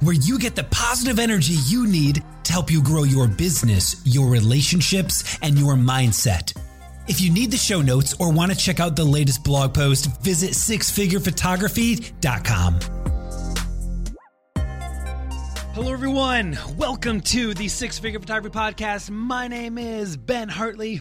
where you get the positive energy you need to help you grow your business, your relationships, and your mindset. If you need the show notes or want to check out the latest blog post, visit sixfigurephotography.com. Hello, everyone. Welcome to the Six Figure Photography Podcast. My name is Ben Hartley.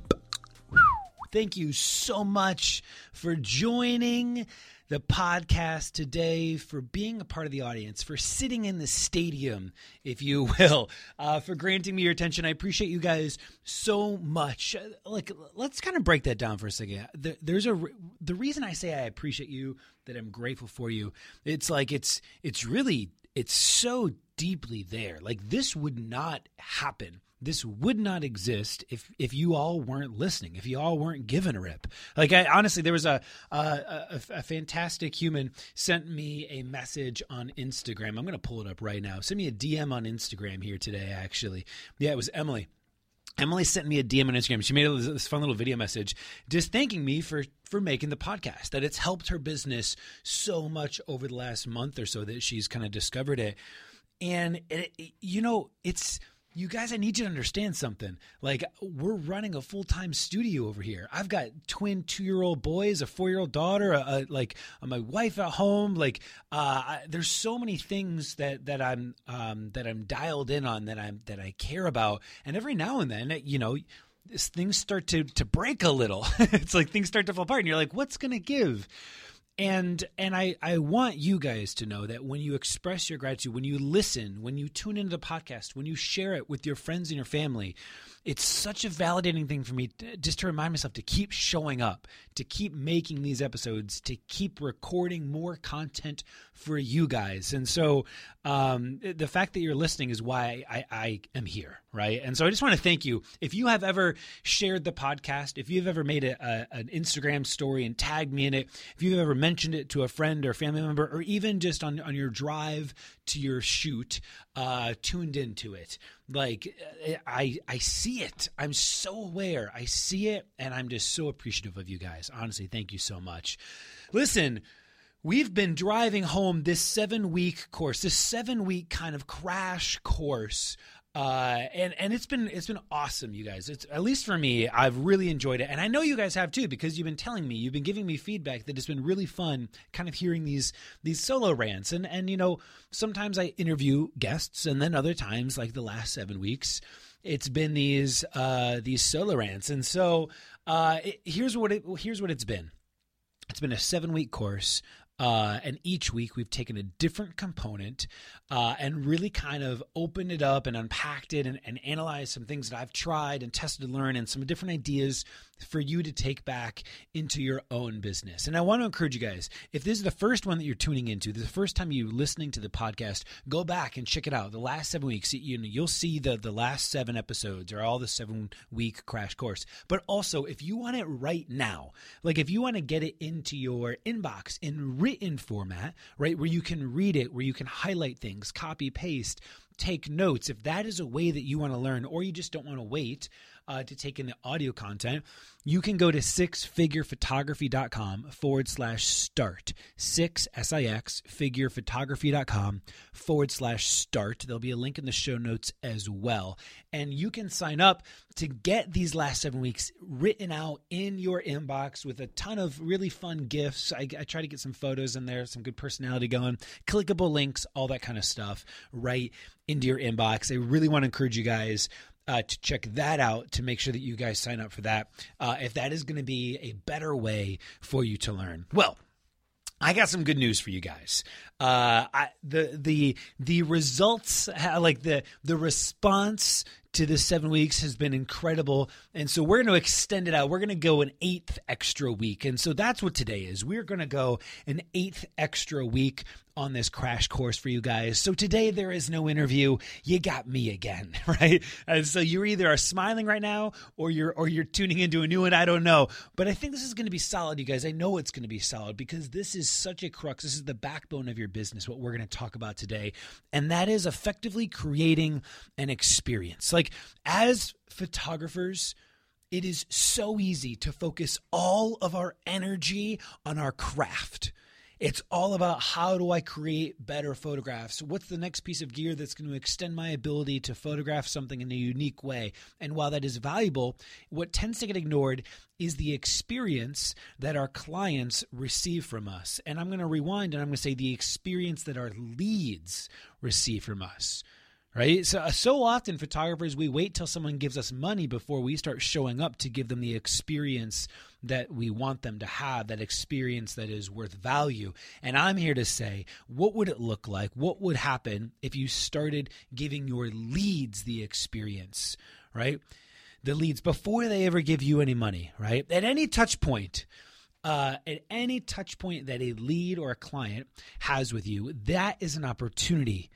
Thank you so much for joining the podcast today, for being a part of the audience, for sitting in the stadium, if you will, uh, for granting me your attention. I appreciate you guys so much. Uh, like, let's kind of break that down for a second. There's a the reason I say I appreciate you, that I'm grateful for you. It's like it's it's really it's so deeply there. Like this would not happen this would not exist if if you all weren't listening, if you all weren't given a rip. Like I honestly, there was a a, a, a fantastic human sent me a message on Instagram. I'm going to pull it up right now. Send me a DM on Instagram here today. Actually, yeah, it was Emily. Emily sent me a DM on Instagram. She made this fun little video message just thanking me for for making the podcast. That it's helped her business so much over the last month or so that she's kind of discovered it. And it, it, you know, it's you guys, I need you to understand something. Like, we're running a full time studio over here. I've got twin two year old boys, a four year old daughter, a, a, like a, my wife at home. Like, uh, I, there's so many things that that I'm um, that I'm dialed in on that I'm that I care about. And every now and then, you know, things start to to break a little. it's like things start to fall apart, and you're like, what's gonna give? And and I, I want you guys to know that when you express your gratitude when you listen when you tune into the podcast when you share it with your friends and your family it's such a validating thing for me to, just to remind myself to keep showing up to keep making these episodes to keep recording more content for you guys. And so um, the fact that you're listening is why I, I am here right? And so i just want to thank you. If you have ever shared the podcast if you've ever made a, a, an instagram story and tagged me in it if you've ever mentioned it to a friend or family member or even just on, on your drive to your shoot uh, tuned into it like i i see it. I'm so aware. I see it and i'm just so appreciative of you guys honestly thank you so much. Listen we've been driving home this seven week course this seven week kind of crash course uh, and and it's been it's been awesome, you guys. It's at least for me, I've really enjoyed it, and I know you guys have too because you've been telling me, you've been giving me feedback that it's been really fun, kind of hearing these these solo rants, and and you know sometimes I interview guests, and then other times, like the last seven weeks, it's been these uh, these solo rants, and so uh, it, here's what it here's what it's been. It's been a seven week course uh, and each week we've taken a different component uh, and really kind of opened it up and unpacked it and, and analyzed some things that I've tried and tested and learned and some different ideas for you to take back into your own business. And I want to encourage you guys if this is the first one that you're tuning into, the first time you're listening to the podcast, go back and check it out. The last seven weeks, you know, you'll see the, the last seven episodes or all the seven week crash course. But also, if you want it right now, like if you want to get it into your inbox in written format, right, where you can read it, where you can highlight things, copy, paste, take notes, if that is a way that you want to learn or you just don't want to wait, uh, to take in the audio content, you can go to sixfigurephotography.com forward slash start. Six, S I X, figurephotography.com forward slash start. There'll be a link in the show notes as well. And you can sign up to get these last seven weeks written out in your inbox with a ton of really fun gifts. I, I try to get some photos in there, some good personality going, clickable links, all that kind of stuff right into your inbox. I really want to encourage you guys uh, to check that out to make sure that you guys sign up for that uh, if that is going to be a better way for you to learn. Well, I got some good news for you guys. Uh, I, the the the results, like the the response to the seven weeks has been incredible. And so we're going to extend it out. We're going to go an eighth extra week. And so that's what today is. We're going to go an eighth extra week on this crash course for you guys. So today there is no interview. You got me again, right? And so you either are smiling right now or you're or you're tuning into a new one. I don't know. But I think this is going to be solid, you guys. I know it's going to be solid because this is such a crux. This is the backbone of your business, what we're going to talk about today. And that is effectively creating an experience. Like as photographers, it is so easy to focus all of our energy on our craft. It's all about how do I create better photographs? What's the next piece of gear that's going to extend my ability to photograph something in a unique way? And while that is valuable, what tends to get ignored is the experience that our clients receive from us. And I'm going to rewind and I'm going to say the experience that our leads receive from us right? So, uh, so often, photographers, we wait till someone gives us money before we start showing up to give them the experience that we want them to have, that experience that is worth value. And I'm here to say, what would it look like? What would happen if you started giving your leads the experience, right? The leads before they ever give you any money, right? At any touch point, uh, at any touch point that a lead or a client has with you, that is an opportunity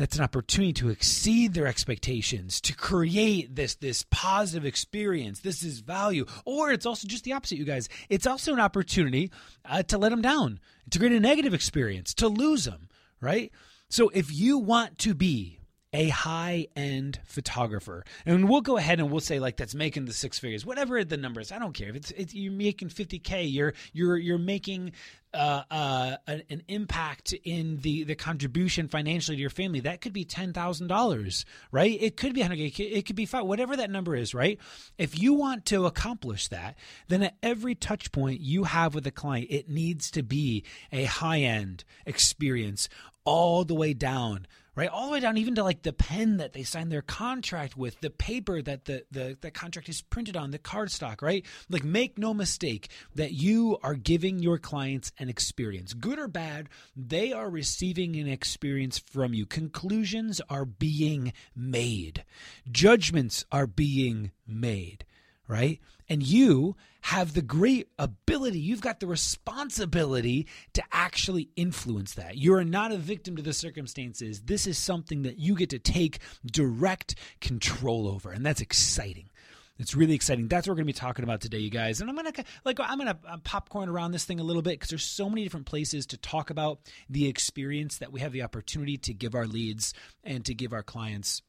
that's an opportunity to exceed their expectations to create this this positive experience this is value. Or it's also just the opposite you guys. It's also an opportunity uh, to let them down to create a negative experience to lose them right? So if you want to be a high end photographer. And we'll go ahead and we'll say like that's making the six figures, whatever the numbers. I don't care if it's, it's you're making 50k. You're you're you're making uh, uh, an, an, impact in the the contribution financially to your family. That could be ten thousand dollars, right? It could be hundred. It could be five. Whatever that number is, right? If you want to accomplish that, then at every touch point you have with a client, it needs to be a high end experience all the way down right? All the way down even to like the pen that they sign their contract with, the paper that the, the, the contract is printed on, the cardstock, right? Like make no mistake that you are giving your clients an experience. Good or bad, they are receiving an experience from you. Conclusions are being made. Judgments are being made right? And you have the great ability, you've got the responsibility to actually influence that. You're not a victim to the circumstances. This is something that you get to take direct control over, and that's exciting. It's really exciting. That's what we're going to be talking about today, you guys. And I'm going to like I'm going to uh, popcorn around this thing a little bit because there's so many different places to talk about the experience that we have the opportunity to give our leads and to give our clients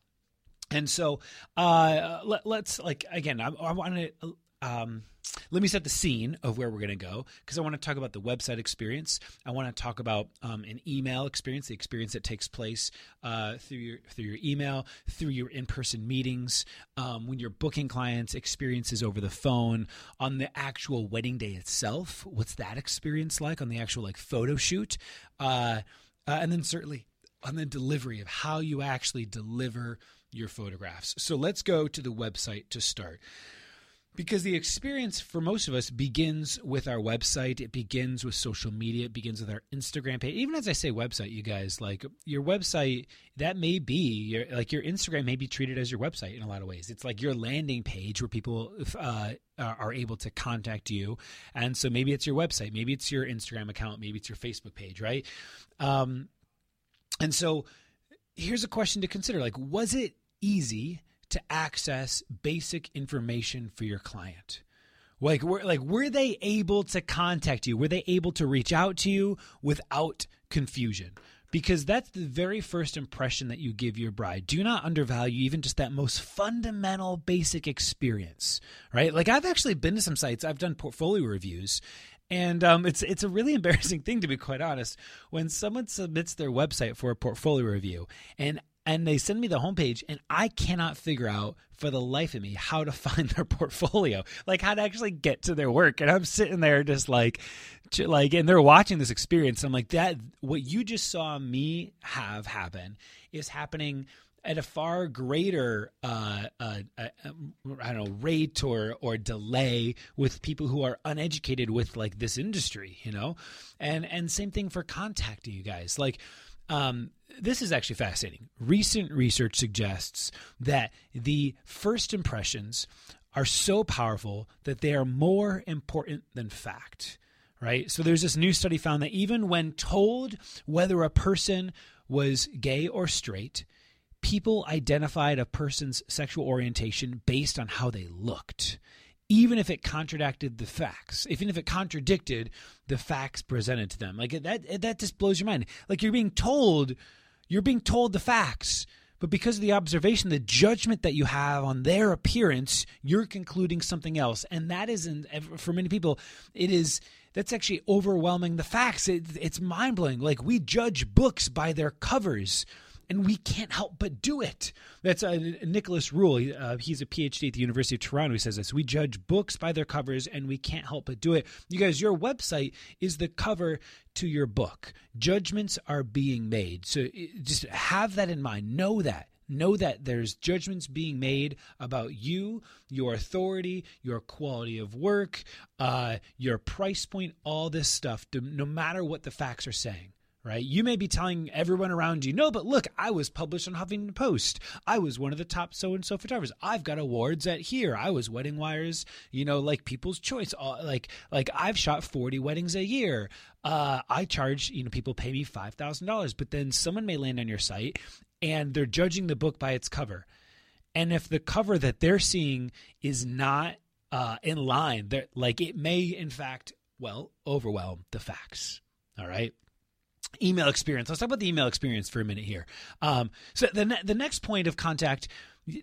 and so uh, let, us like again, I, I want to. Um, let me set the scene of where we're going to go because I want to talk about the website experience. I want to talk about um, an email experience, the experience that takes place uh, through your through your email, through your in person meetings, um, when you're booking clients, experiences over the phone, on the actual wedding day itself. What's that experience like on the actual like photo shoot, uh, uh, and then certainly on the delivery of how you actually deliver your photographs. So let's go to the website to start. Because the experience for most of us begins with our website. It begins with social media. It begins with our Instagram page. Even as I say website, you guys, like your website, that may be your, like your Instagram may be treated as your website in a lot of ways. It's like your landing page where people uh, are able to contact you. And so maybe it's your website, maybe it's your Instagram account, maybe it's your Facebook page, right? Um, and so here's a question to consider like, was it easy to access basic information for your client? Like were like were they able to contact you? Were they able to reach out to you without confusion? because that's the very first impression that you give your bride. Do not undervalue even just that most fundamental, basic experience, right? Like I've actually been to some sites, I've done portfolio reviews, and um, it's it's a really embarrassing thing to be quite honest. When someone submits their website for a portfolio review, and and they send me the homepage and I cannot figure out for the life of me how to find their portfolio, like how to actually get to their work. And I'm sitting there just like, like, and they're watching this experience. I'm like, that what you just saw me have happen is happening at a far greater uh, uh, uh, I don't know rate or or delay with people who are uneducated with like this industry, you know, and and same thing for contacting you guys. Like um, this is actually fascinating. Recent research suggests that the first impressions are so powerful that they are more important than fact, right? So there's this new study found that even when told whether a person was gay or straight, people identified a person's sexual orientation based on how they looked even if it contradicted the facts, even if it contradicted the facts presented to them. Like that that just blows your mind. Like you're being told you're being told the facts, but because of the observation, the judgment that you have on their appearance, you're concluding something else. And that isn't for many people, it is that's actually overwhelming the facts. It, it's mind blowing. Like we judge books by their covers and we can't help but do it. That's uh, Nicholas Rule. Uh, he's a PhD at the University of Toronto. He says this: we judge books by their covers, and we can't help but do it. You guys, your website is the cover to your book. Judgments are being made, so just have that in mind. Know that know that there's judgments being made about you, your authority, your quality of work, uh, your price point, all this stuff, no matter what the facts are saying right? You may be telling everyone around you, no, but look, I was published on Huffington Post. I was one of the top so and so photographers. I've got awards at here. I was Wedding Wires, you know, like People's Choice. All, Like, like I've shot 40 weddings a year. Uh, I charge, you know, people pay me $5,000, but then someone may land on your site and they're judging the book by its cover. And if the cover that they're seeing is not uh, in line, like it may, in fact, well, overwhelm the facts. All right email experience. Let's talk about the email experience for a minute here. Um, so the ne- the next point of contact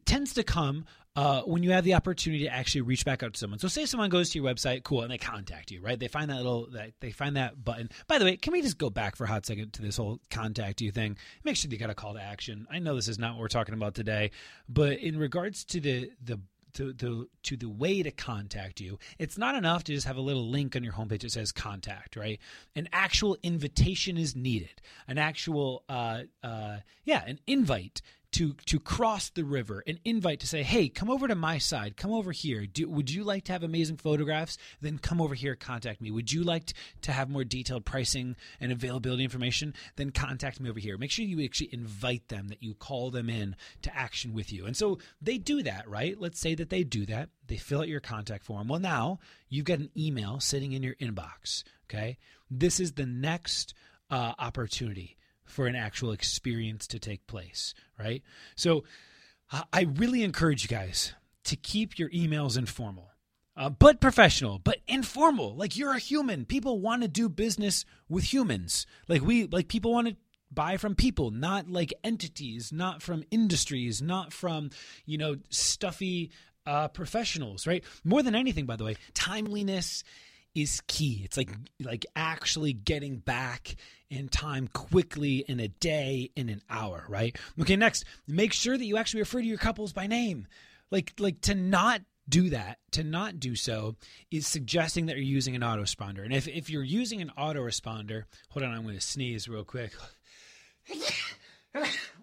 tends to come uh, when you have the opportunity to actually reach back out to someone. So say someone goes to your website, cool, and they contact you, right? They find that little, that they find that button. By the way, can we just go back for a hot second to this whole contact you thing? Make sure you got a call to action. I know this is not what we're talking about today, but in regards to the the to, to, to the way to contact you. It's not enough to just have a little link on your homepage that says contact, right? An actual invitation is needed. An actual, uh, uh, yeah, an invite to to cross the river, an invite to say, "Hey, come over to my side. Come over here. Do, would you like to have amazing photographs? Then come over here. Contact me. Would you like to have more detailed pricing and availability information? Then contact me over here. Make sure you actually invite them, that you call them in to action with you. And so they do that, right? Let's say that they do that. They fill out your contact form. Well, now you've got an email sitting in your inbox. Okay, this is the next uh, opportunity for an actual experience to take place, right? So I really encourage you guys to keep your emails informal. Uh, but professional, but informal. Like you're a human. People want to do business with humans. Like we, like people want to buy from people, not like entities, not from industries, not from you know stuffy uh, professionals, right? More than anything, by the way, timeliness is key. It's like like actually getting back in time quickly in a day, in an hour, right? Okay, next, make sure that you actually refer to your couples by name. Like like to not do that, to not do so, is suggesting that you're using an autoresponder. And if, if you're using an autoresponder, hold on, I'm going to sneeze real quick.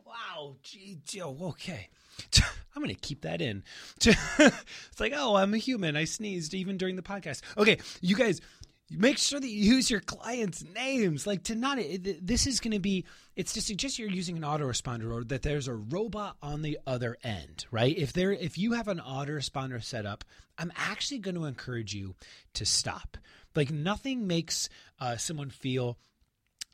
wow, gee, okay. I'm going to keep that in. it's like, oh, I'm a human. I sneezed even during the podcast. Okay, you guys, make sure that you use your clients' names. Like to not, this is going to be, it's to suggest you're using an autoresponder or that there's a robot on the other end, right? If there, if you have an autoresponder set up, I'm actually going to encourage you to stop. Like nothing makes uh, someone feel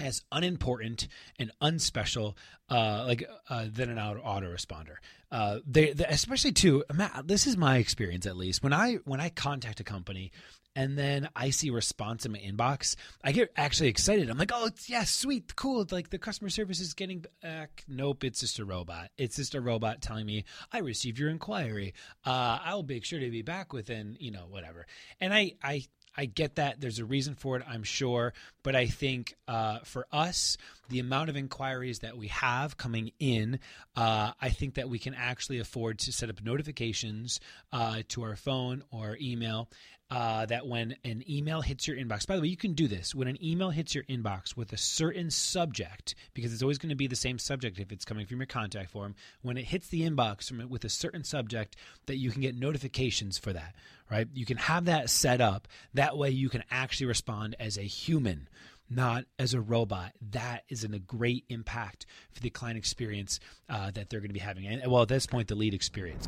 as unimportant and unspecial uh, like uh, than an auto autoresponder. Uh, they, they, especially too. This is my experience at least. When I when I contact a company and then I see response in my inbox, I get actually excited. I'm like, oh, it's, yeah, sweet, cool. It's Like the customer service is getting back. Nope, it's just a robot. It's just a robot telling me I received your inquiry. Uh, I'll make sure to be back within, you know, whatever. And I, I I get that. There's a reason for it, I'm sure. But I think uh, for us, the amount of inquiries that we have coming in, uh, I think that we can actually afford to set up notifications uh, to our phone or email uh, that when an email hits your inbox, by the way, you can do this. When an email hits your inbox with a certain subject, because it's always going to be the same subject if it's coming from your contact form, when it hits the inbox with a certain subject, that you can get notifications for that, right? You can have that set up. That way you can actually respond as a human not as a robot. That is a great impact for the client experience uh, that they're going to be having. And well, at this point, the lead experience.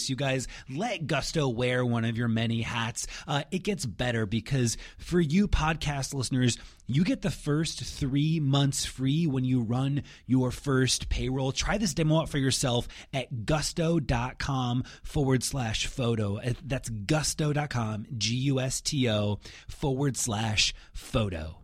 you guys let Gusto wear one of your many hats. Uh, it gets better because for you podcast listeners, you get the first three months free when you run your first payroll. Try this demo out for yourself at gusto.com forward slash photo. That's gusto.com, G U S T O forward slash photo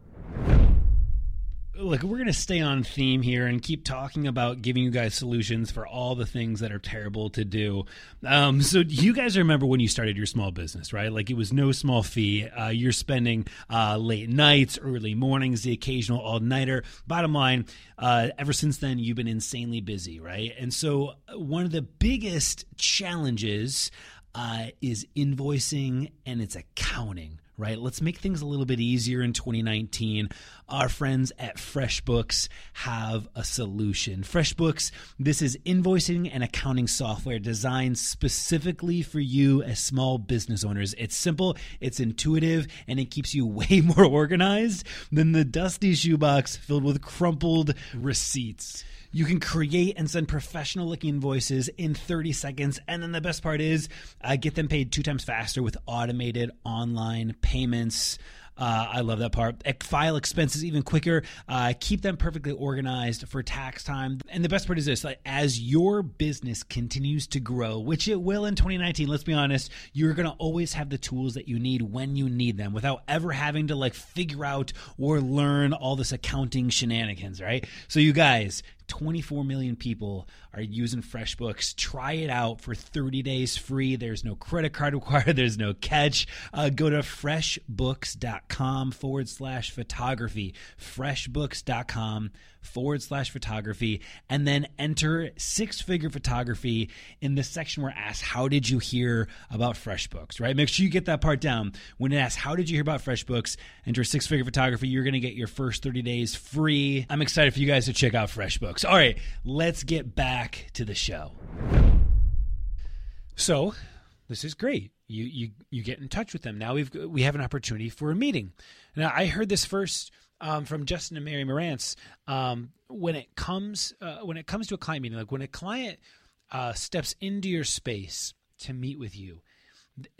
look, we're going to stay on theme here and keep talking about giving you guys solutions for all the things that are terrible to do. Um, so, you guys remember when you started your small business, right? Like it was no small fee. Uh, you're spending uh, late nights, early mornings, the occasional all nighter. Bottom line, uh, ever since then, you've been insanely busy, right? And so, uh, one of the biggest challenges uh, is invoicing and it's accounting right? Let's make things a little bit easier in 2019. Our friends at FreshBooks have a solution. FreshBooks, this is invoicing and accounting software designed specifically for you as small business owners. It's simple, it's intuitive, and it keeps you way more organized than the dusty shoebox filled with crumpled receipts. You can create and send professional looking invoices in 30 seconds. And then the best part is uh, get them paid two times faster with automated online payments. Uh, I love that part. File expenses even quicker. Uh, keep them perfectly organized for tax time. And the best part is this: like, as your business continues to grow, which it will in 2019. Let's be honest, you're gonna always have the tools that you need when you need them, without ever having to like figure out or learn all this accounting shenanigans. Right? So, you guys, 24 million people are using FreshBooks. Try it out for 30 days free. There's no credit card required, there's no catch. Uh, go to freshbooks.com forward slash photography. Freshbooks.com forward slash photography, and then enter six figure photography in the section where it asks, How did you hear about FreshBooks? Right? Make sure you get that part down. When it asks, How did you hear about FreshBooks? Enter six figure photography. You're going to get your first 30 days free. I'm excited for you guys to check out FreshBooks. All right, let's get back to the show. So, this is great you you you get in touch with them. Now we've we have an opportunity for a meeting. Now I heard this first um, from Justin and Mary Marantz. Um, when it comes uh, when it comes to a client meeting, like when a client uh, steps into your space to meet with you,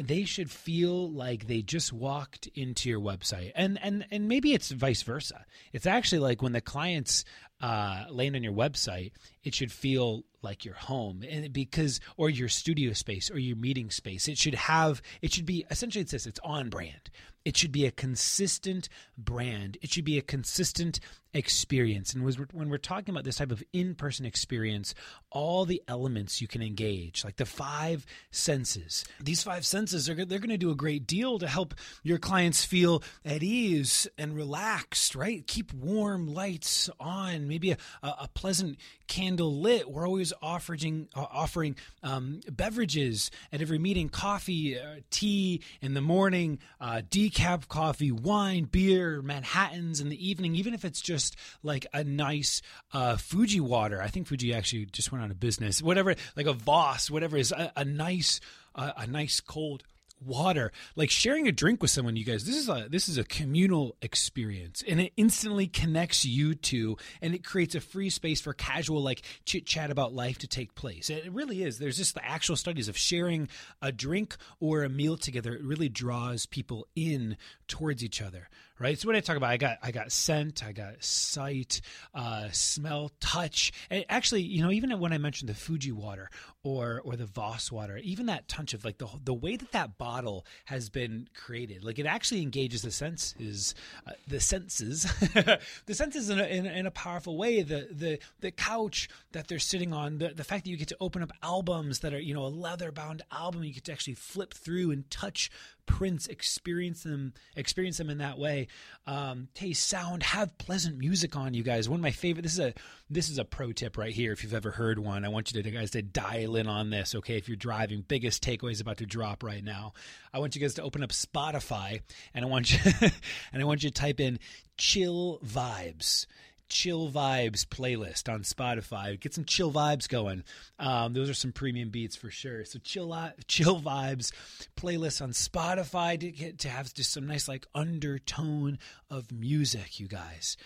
they should feel like they just walked into your website and and and maybe it's vice versa it's actually like when the clients uh, land on your website it should feel like your home. And because or your studio space or your meeting space it should have it should be essentially it's this it's on brand. It should be a consistent brand. It should be a consistent experience. And when we're talking about this type of in-person experience all the elements you can engage like the five senses. These five senses are they're going to do a great deal to help your clients feel at ease and relaxed right? Keep warm lights on maybe a, a pleasant candle lit we're always offering uh, offering um, beverages at every meeting coffee uh, tea in the morning uh, decaf coffee wine beer manhattans in the evening even if it's just like a nice uh, Fuji water. I think Fuji actually just went out of business. Whatever, like a Voss, whatever is a, a nice, uh, a nice cold water like sharing a drink with someone you guys this is a this is a communal experience and it instantly connects you to and it creates a free space for casual like chit chat about life to take place. It really is there's just the actual studies of sharing a drink or a meal together it really draws people in towards each other right? So when i talk about i got i got scent i got sight uh, smell touch and actually you know even when i mentioned the fuji water or or the voss water even that touch of like the the way that that bottle has been created. Like it actually engages the senses uh, the senses. The senses in a, in, in, a powerful way the the the couch that they're sitting on the, the fact that you get to open up albums that are you know a leather bound album you get to actually flip through and touch prints experience them experience them in that way. Um, taste sound have pleasant music on you guys. One of my favorite this is a this is a pro tip right here if you've ever heard one. I want you to guys to dial in on this okay? If you're driving biggest takeaway is about to drop right now. I want you guys to open up spotify and i want you and i want you to type in chill vibes chill vibes playlist on Spotify. Get some chill vibes going. Um, those are some premium beats for sure. So chill chill vibes playlist on Spotify to get to have just some nice like undertone of music, you guys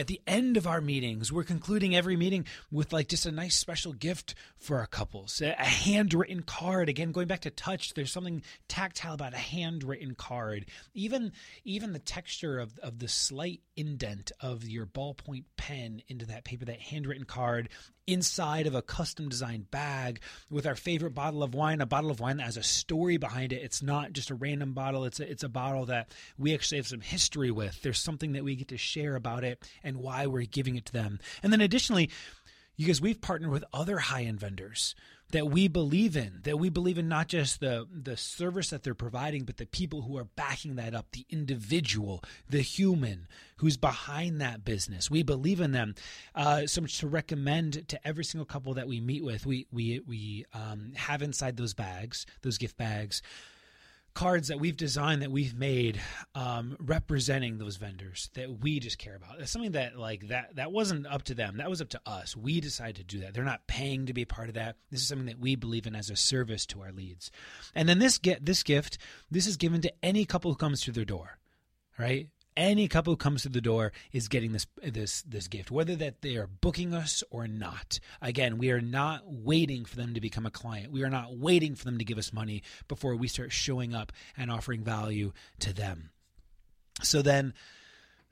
at the end of our meetings, we're concluding every meeting with like just a nice special gift for our couples, a, handwritten card. Again, going back to touch, there's something tactile about a handwritten card. Even even the texture of of the slight indent of your ballpoint pen into that paper, that handwritten card inside of a custom designed bag with our favorite bottle of wine, a bottle of wine that has a story behind it. It's not just a random bottle, it's a, it's a bottle that we actually have some history with. There's something that we get to share about it and why we're giving it to them. And then additionally, you guys, we've partnered with other high end vendors that we believe in, that we believe in not just the, the service that they're providing, but the people who are backing that up, the individual, the human who's behind that business. We believe in them. Uh, so much to recommend to every single couple that we meet with. We, we, we um, have inside those bags, those gift bags, cards that we've designed that we've made um, representing those vendors that we just care about. It's something that like that that wasn't up to them. That was up to us. We decided to do that. They're not paying to be a part of that. This is something that we believe in as a service to our leads. And then this get this gift, this is given to any couple who comes through their door. Right? Any couple who comes to the door is getting this this this gift whether that they are booking us or not again we are not waiting for them to become a client we are not waiting for them to give us money before we start showing up and offering value to them so then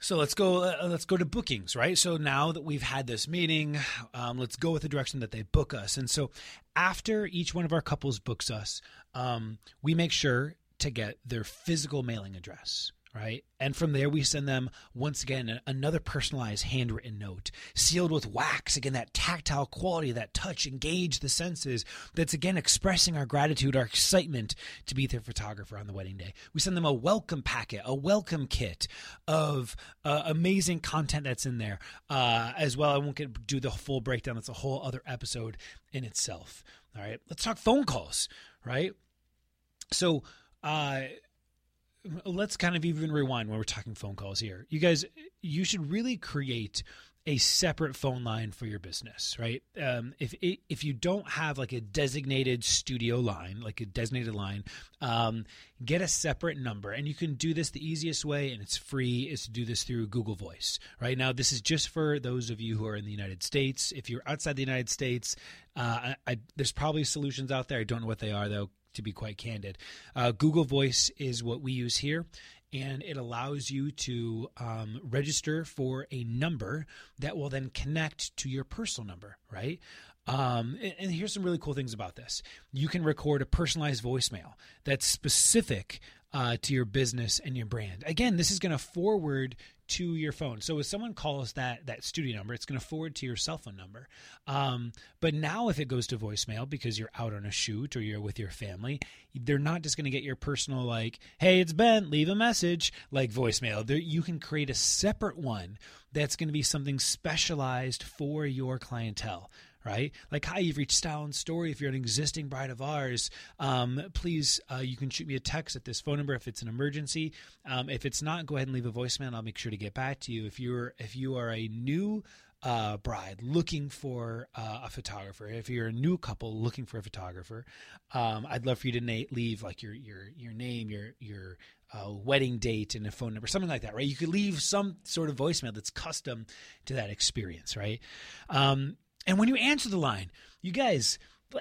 so let's go. Uh, let's go to bookings, right? So now that we've had this meeting, um, let's go with the direction that they book us. And so after each one of our couples books us, um, we make sure to get their physical mailing address right? And from there, we send them once again another personalized handwritten note, sealed with wax. Again, that tactile quality, that touch, engage the senses. That's again expressing our gratitude, our excitement to be their photographer on the wedding day. We send them a welcome packet, a welcome kit of uh, amazing content that's in there uh, as well. I won't get do the full breakdown. That's a whole other episode in itself. All right, let's talk phone calls, right? So. Uh, let's kind of even rewind when we're talking phone calls here. You guys, you should really create a separate phone line for your business, right? Um, if if you don't have like a designated studio line, like a designated line, um, get a separate number, and you can do this the easiest way, and it's free, is to do this through Google Voice. Right now, this is just for those of you who are in the United States. If you're outside the United States, uh, I, I, there's probably solutions out there. I don't know what they are though. To be quite candid, uh, Google Voice is what we use here and it allows you to um, register for a number that will then connect to your personal number, right? Um, and, and, here's some really cool things about this. You can record a personalized voicemail that's specific uh, to your business and your brand. Again, this is going to forward to your phone. So if someone calls that that studio number, it's going to forward to your cell phone number. Um, but now, if it goes to voicemail because you're out on a shoot or you're with your family, they're not just going to get your personal like, "Hey, it's Ben, leave a message," like voicemail. You can create a separate one that's going to be something specialized for your clientele right? Like, hi, you've reached Style and Story. If you're an existing bride of ours, um, please, uh, you can shoot me a text at this phone number if it's an emergency. Um, if it's not, go ahead and leave a voicemail. I'll make sure to get back to you. If you're if you are a new uh, bride looking for uh, a photographer, if you're a new couple looking for a photographer, um, I'd love for you to na- leave like your your your name, your your uh, wedding date, and a phone number, something like that, right? You could leave some sort of voicemail that's custom to that experience, right? Um, and when you answer the line, you guys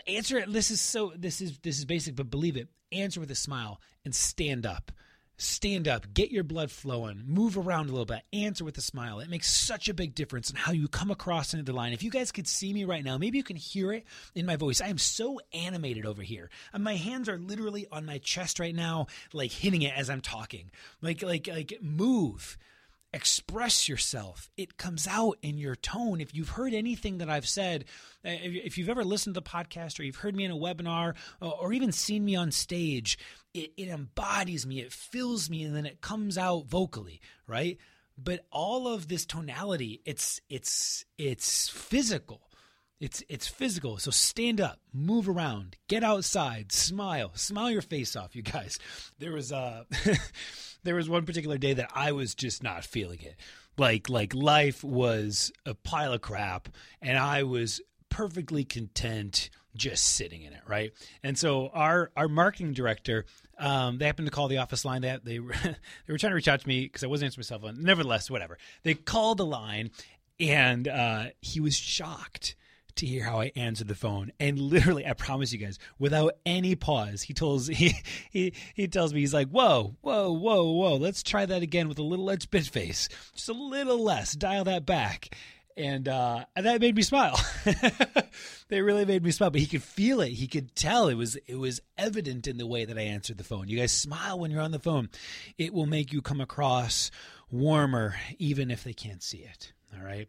answer it. This is so. This is this is basic, but believe it. Answer with a smile and stand up. Stand up, get your blood flowing, move around a little bit, answer with a smile. It makes such a big difference in how you come across into the line. If you guys could see me right now, maybe you can hear it in my voice. I am so animated over here. And my hands are literally on my chest right now, like hitting it as I'm talking. Like, like, like, move express yourself. It comes out in your tone. If you've heard anything that I've said, uh, if you've ever listened to the podcast or you've heard me in a webinar or even seen me on stage, it, it embodies me, it fills me, and then it comes out vocally, right? But all of this tonality, it's it's it's physical. It's it's physical. So stand up, move around, get outside, smile, smile your face off, you guys. There was uh there was one particular day that I was just not feeling it. Like like life was a pile of crap and I was perfectly content just sitting in it, right? And so our our marketing director, um, they happened to call the office line. That they, they, they were trying to reach out to me because I wasn't answering my cell phone. Nevertheless, whatever. They called the line, and uh, he was shocked to hear how I answered the phone. And literally, I promise you guys, without any pause, he tells he he, he tells me he's like, "Whoa, whoa, whoa, whoa! Let's try that again with a little less bit face, just a little less. Dial that back." And, uh, and that made me smile. they really made me smile. But he could feel it. He could tell it was it was evident in the way that I answered the phone. You guys smile when you're on the phone. It will make you come across warmer, even if they can't see it. All right.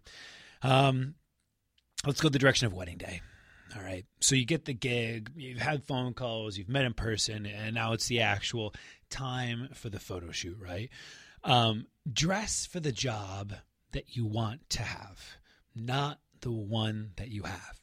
Um, let's go the direction of wedding day. All right. So you get the gig, you've had phone calls, you've met in person, and now it's the actual time for the photo shoot, right? Um, dress for the job that you want to have, not the one that you have.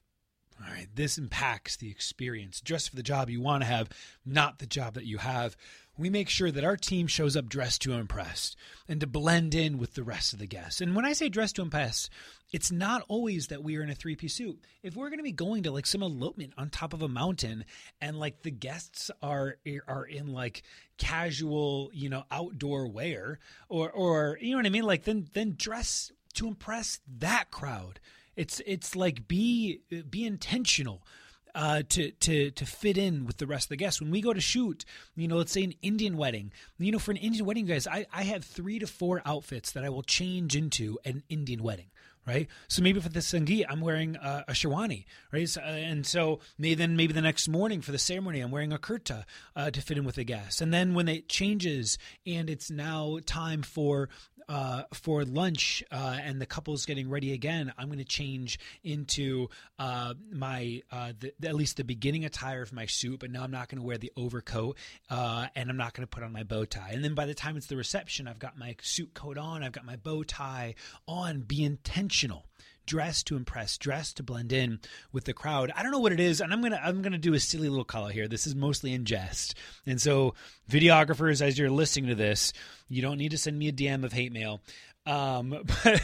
All right. This impacts the experience. Dress for the job you want to have, not the job that you have we make sure that our team shows up dressed to impress and to blend in with the rest of the guests. And when I say dressed to impress, it's not always that we are in a three piece suit. If we're going to be going to like some elopement on top of a mountain and like the guests are are in like casual, you know, outdoor wear or or you know what I mean, like then then dress to impress that crowd. It's it's like be be intentional uh, to to to fit in with the rest of the guests. When we go to shoot, you know, let's say an Indian wedding. You know, for an Indian wedding, guys, I, I have three to four outfits that I will change into an Indian wedding right? So maybe for the sangeet, I'm wearing a, a sherwani, right? So, uh, and so maybe then maybe the next morning for the ceremony, I'm wearing a kurta uh, to fit in with the guests. And then when it changes and it's now time for uh, for lunch uh, and the couple's getting ready again, I'm going to change into uh, my uh, the, at least the beginning attire of my suit, but now I'm not going to wear the overcoat uh, and I'm not going to put on my bow tie. And then by the time it's the reception, I've got my suit coat on, I've got my bow tie on. Be intentional dress to impress, dress to blend in with the crowd. I don't know what it is, and I'm gonna I'm gonna do a silly little call here. This is mostly in jest, and so videographers, as you're listening to this, you don't need to send me a DM of hate mail. Um, but,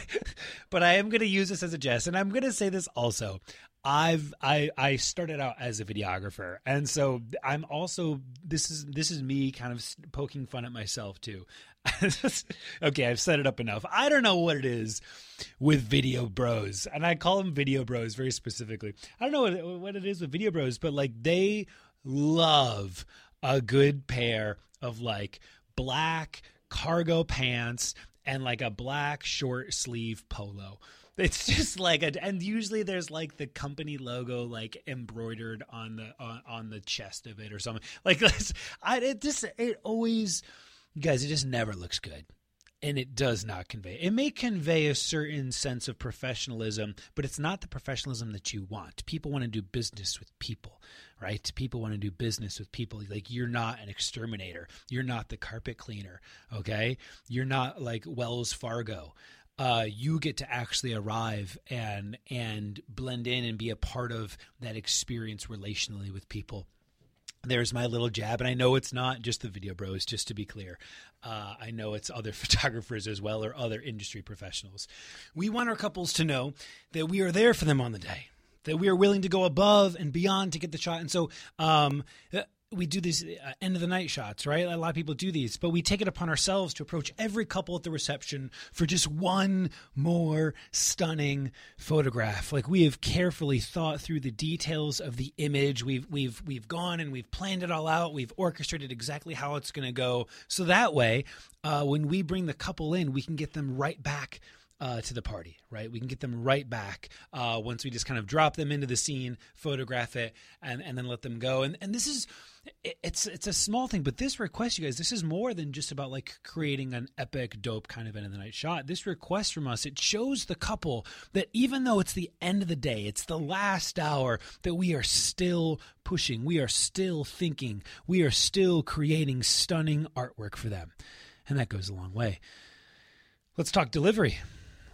but I am going to use this as a jest, and I'm going to say this also. I've I I started out as a videographer, and so I'm also this is this is me kind of poking fun at myself too. okay, I've set it up enough. I don't know what it is with video bros, and I call them video bros very specifically. I don't know what, what it is with video bros, but like they love a good pair of like black cargo pants and like a black short sleeve polo. It's just like a, and usually there's like the company logo like embroidered on the on, on the chest of it or something. Like this, I it just it always, guys, it just never looks good and it does not convey. It may convey a certain sense of professionalism, but it's not the professionalism that you want. People want to do business with people, right? People want to do business with people. Like you're not an exterminator. You're not the carpet cleaner, okay? You're not like Wells Fargo. Uh, you get to actually arrive and and blend in and be a part of that experience relationally with people. There's my little jab and i know it's not just the video bros just to be clear. Uh, i know it's other photographers as well or other industry professionals. We want our couples to know that we are there for them on the day that we are willing to go above and beyond to get the shot. And so um, we do these uh, end of the night shots, right? A lot of people do these, but we take it upon ourselves to approach every couple at the reception for just one more stunning photograph. Like we have carefully thought through the details of the image. We've we've we've gone and we've planned it all out. We've orchestrated exactly how it's going to go. So that way, uh, when we bring the couple in, we can get them right back uh, to the party, right? We can get them right back uh, once we just kind of drop them into the scene, photograph it, and, and then let them go. And and this is it's it's a small thing, but this request, you guys, this is more than just about like creating an epic, dope kind of end of the night shot. This request from us, it shows the couple that even though it's the end of the day, it's the last hour, that we are still pushing, we are still thinking, we are still creating stunning artwork for them, and that goes a long way. Let's talk delivery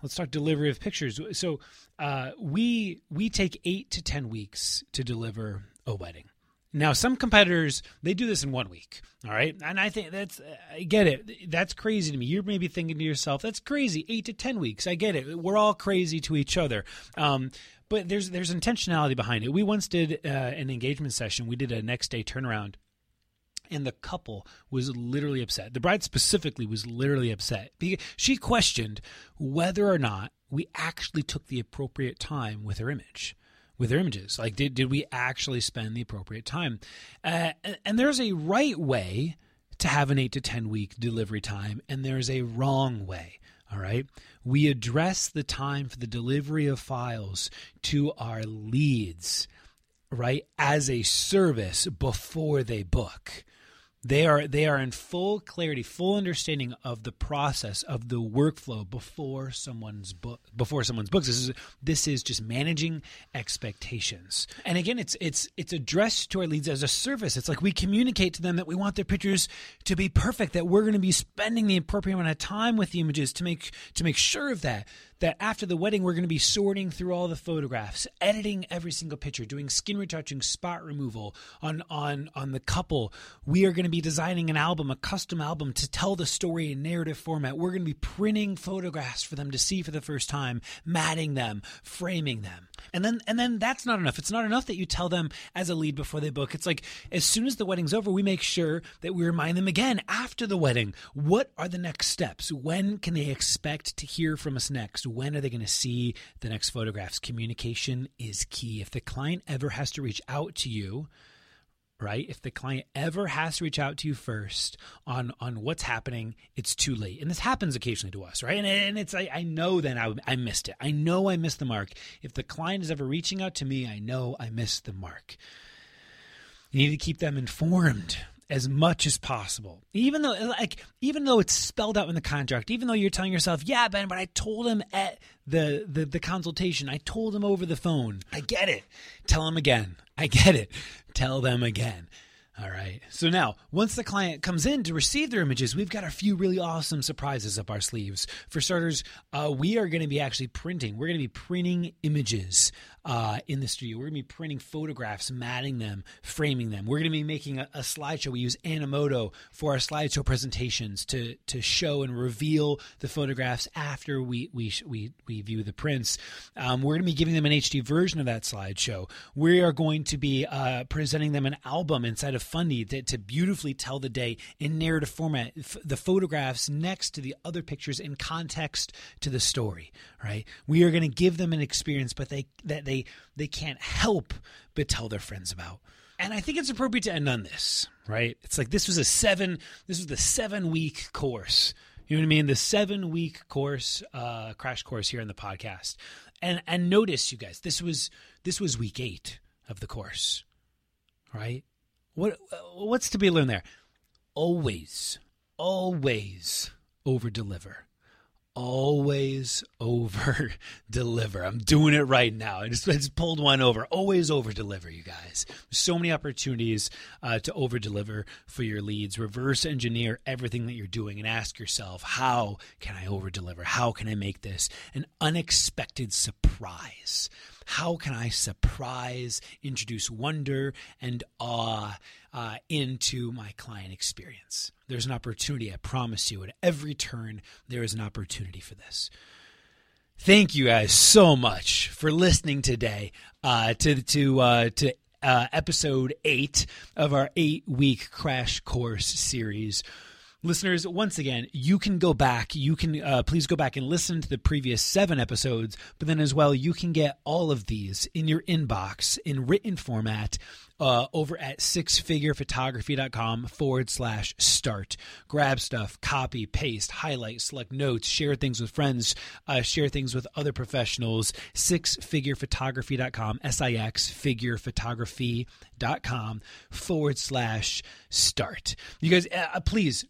let's talk delivery of pictures. So uh, we we take eight to ten weeks to deliver a wedding. Now, some competitors they do this in one week. All right, and I think that's I get it. That's crazy to me. You're maybe thinking to yourself, "That's crazy." Eight to ten weeks. I get it. We're all crazy to each other. Um, but there's there's intentionality behind it. We once did uh, an engagement session. We did a next day turnaround and the couple was literally upset. The bride specifically was literally upset she questioned whether or not we actually took the appropriate time with her image, with her images. Like, did did we actually spend the appropriate time? Uh, and, there's a right way to have an eight to ten week delivery time, and there's a wrong way. All right. We address the time for the delivery of files to our leads, right, as a service before they book they are they are in full clarity full understanding of the process of the workflow before someone's book before someone's books. This is this is just managing expectations. And again it's it's it's addressed to our leads as a service. It's like we communicate to them that we want their pictures to be perfect that we're going to be spending the appropriate amount of time with the images to make to make sure of that that after the wedding, we're going to be sorting through all the photographs, editing every single picture, doing skin retouching, spot removal on, on, on the couple. We are going to be designing an album, a custom album to tell the story in narrative format. We're going to be printing photographs for them to see for the first time, matting them, framing them. And then, and then that's not enough. It's not enough that you tell them as a lead before they book. It's like as soon as the wedding's over, we make sure that we remind them again after the wedding. What are the next steps? When can they expect to hear from us next? When are they going to see the next photographs? Communication is key. If the client ever has to reach out to you, right? If the client ever has to reach out to you first on on what's happening, it's too late. And this happens occasionally to us, right? And, and it's I, I know then I, I missed it. I know I missed the mark. If the client is ever reaching out to me, I know I missed the mark. You need to keep them informed as much as possible. Even though like even though it's spelled out in the contract, even though you're telling yourself, "Yeah, Ben, but I told him at the the, the consultation. I told him over the phone." I get it. Tell him again. I get it. Tell them again. All right. So now, once the client comes in to receive their images, we've got a few really awesome surprises up our sleeves. For starters, uh, we are going to be actually printing. We're going to be printing images uh, in the studio. We're going to be printing photographs, matting them, framing them. We're going to be making a, a slideshow. We use Animoto for our slideshow presentations to to show and reveal the photographs after we we we, we view the prints. Um, we're going to be giving them an HD version of that slideshow. We are going to be uh, presenting them an album inside of Fundy to, to beautifully tell the day in narrative format. F- the photographs next to the other pictures in context to the story. Right? We are going to give them an experience, but they that they they can't help but tell their friends about. And I think it's appropriate to end on this, right? It's like this was a seven, this was the seven week course. You know what I mean? The seven week course, uh, crash course here in the podcast. And and notice, you guys, this was this was week eight of the course, right? What what's to be learned there? Always, always over deliver always over deliver. I'm doing it right now. I just, I just pulled one over. Always over deliver, you guys. So many opportunities uh, to over deliver for your leads. Reverse engineer everything that you're doing and ask yourself, how can I over deliver? How can I make this an unexpected surprise? How can I surprise, introduce wonder and awe uh, into my client experience? There's an opportunity, I promise you. At every turn, there is an opportunity for this. Thank you guys so much for listening today uh, to to uh, to uh, episode eight of our eight week crash course series listeners once again you can go back you can uh, please go back and listen to the previous seven episodes but then as well you can get all of these in your inbox in written format uh, over at sixfigurephotography.com forward slash start. Grab stuff, copy, paste, highlight, select notes, share things with friends, uh, share things with other professionals. Sixfigurephotography.com, S I X figurephotography.com forward slash start. You guys, uh, please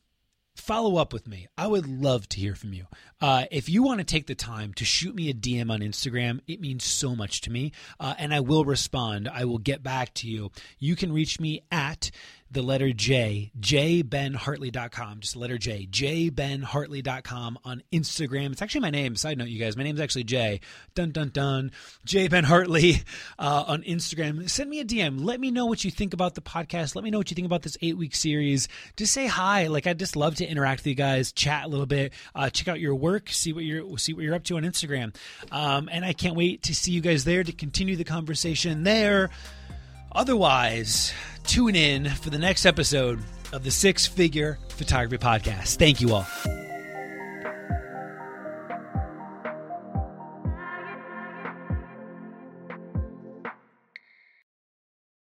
follow up with me. I would love to hear from you. Uh, if you want to take the time to shoot me a DM on Instagram, it means so much to me, uh, and I will respond. I will get back to you. You can reach me at the letter J, jbenhartley.com, just the letter J, jbenhartley.com on Instagram. It's actually my name. Side note, you guys, my name's actually Jay. Dun, dun, dun. J Ben Hartley uh, on Instagram. Send me a DM. Let me know what you think about the podcast. Let me know what you think about this eight week series. Just say hi. Like, I'd just love to interact with you guys, chat a little bit, uh, check out your work, see what you're, see what you're up to on Instagram. Um, and I can't wait to see you guys there to continue the conversation there. Otherwise, tune in for the next episode of the Six Figure Photography Podcast. Thank you all.